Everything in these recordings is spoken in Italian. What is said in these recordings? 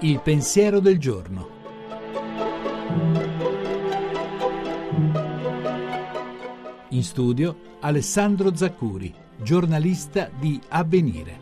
Il pensiero del giorno. In studio Alessandro Zaccuri, giornalista di Avvenire.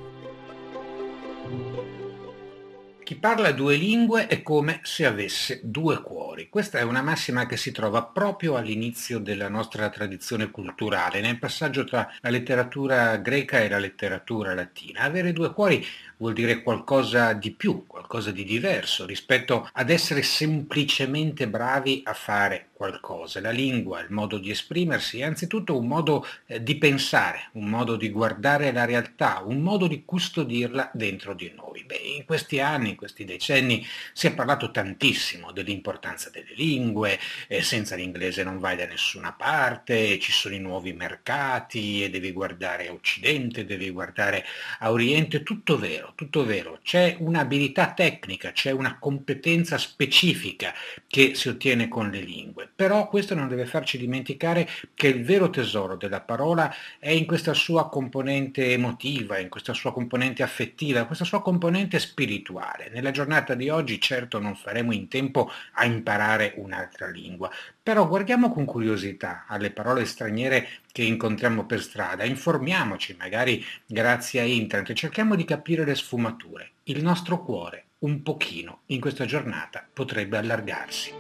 Chi parla due lingue è come se avesse due cuori. Questa è una massima che si trova proprio all'inizio della nostra tradizione culturale, nel passaggio tra la letteratura greca e la letteratura latina. Avere due cuori vuol dire qualcosa di più, qualcosa di diverso rispetto ad essere semplicemente bravi a fare qualcosa. La lingua, il modo di esprimersi è anzitutto un modo eh, di pensare, un modo di guardare la realtà, un modo di custodirla dentro di noi. Beh, in questi anni, in questi decenni si è parlato tantissimo dell'importanza delle lingue, eh, senza l'inglese non vai da nessuna parte, ci sono i nuovi mercati e devi guardare a Occidente, devi guardare a Oriente, tutto vero, tutto vero. C'è un'abilità tecnica, c'è una competenza specifica che si ottiene con le lingue però questo non deve farci dimenticare che il vero tesoro della parola è in questa sua componente emotiva, in questa sua componente affettiva, in questa sua componente spirituale. Nella giornata di oggi certo non faremo in tempo a imparare un'altra lingua, però guardiamo con curiosità alle parole straniere che incontriamo per strada, informiamoci magari grazie a internet e cerchiamo di capire le sfumature. Il nostro cuore un pochino in questa giornata potrebbe allargarsi.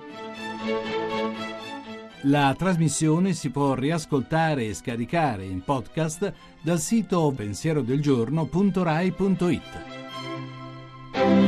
La trasmissione si può riascoltare e scaricare in podcast dal sito pensierodelgiorno.rai.it.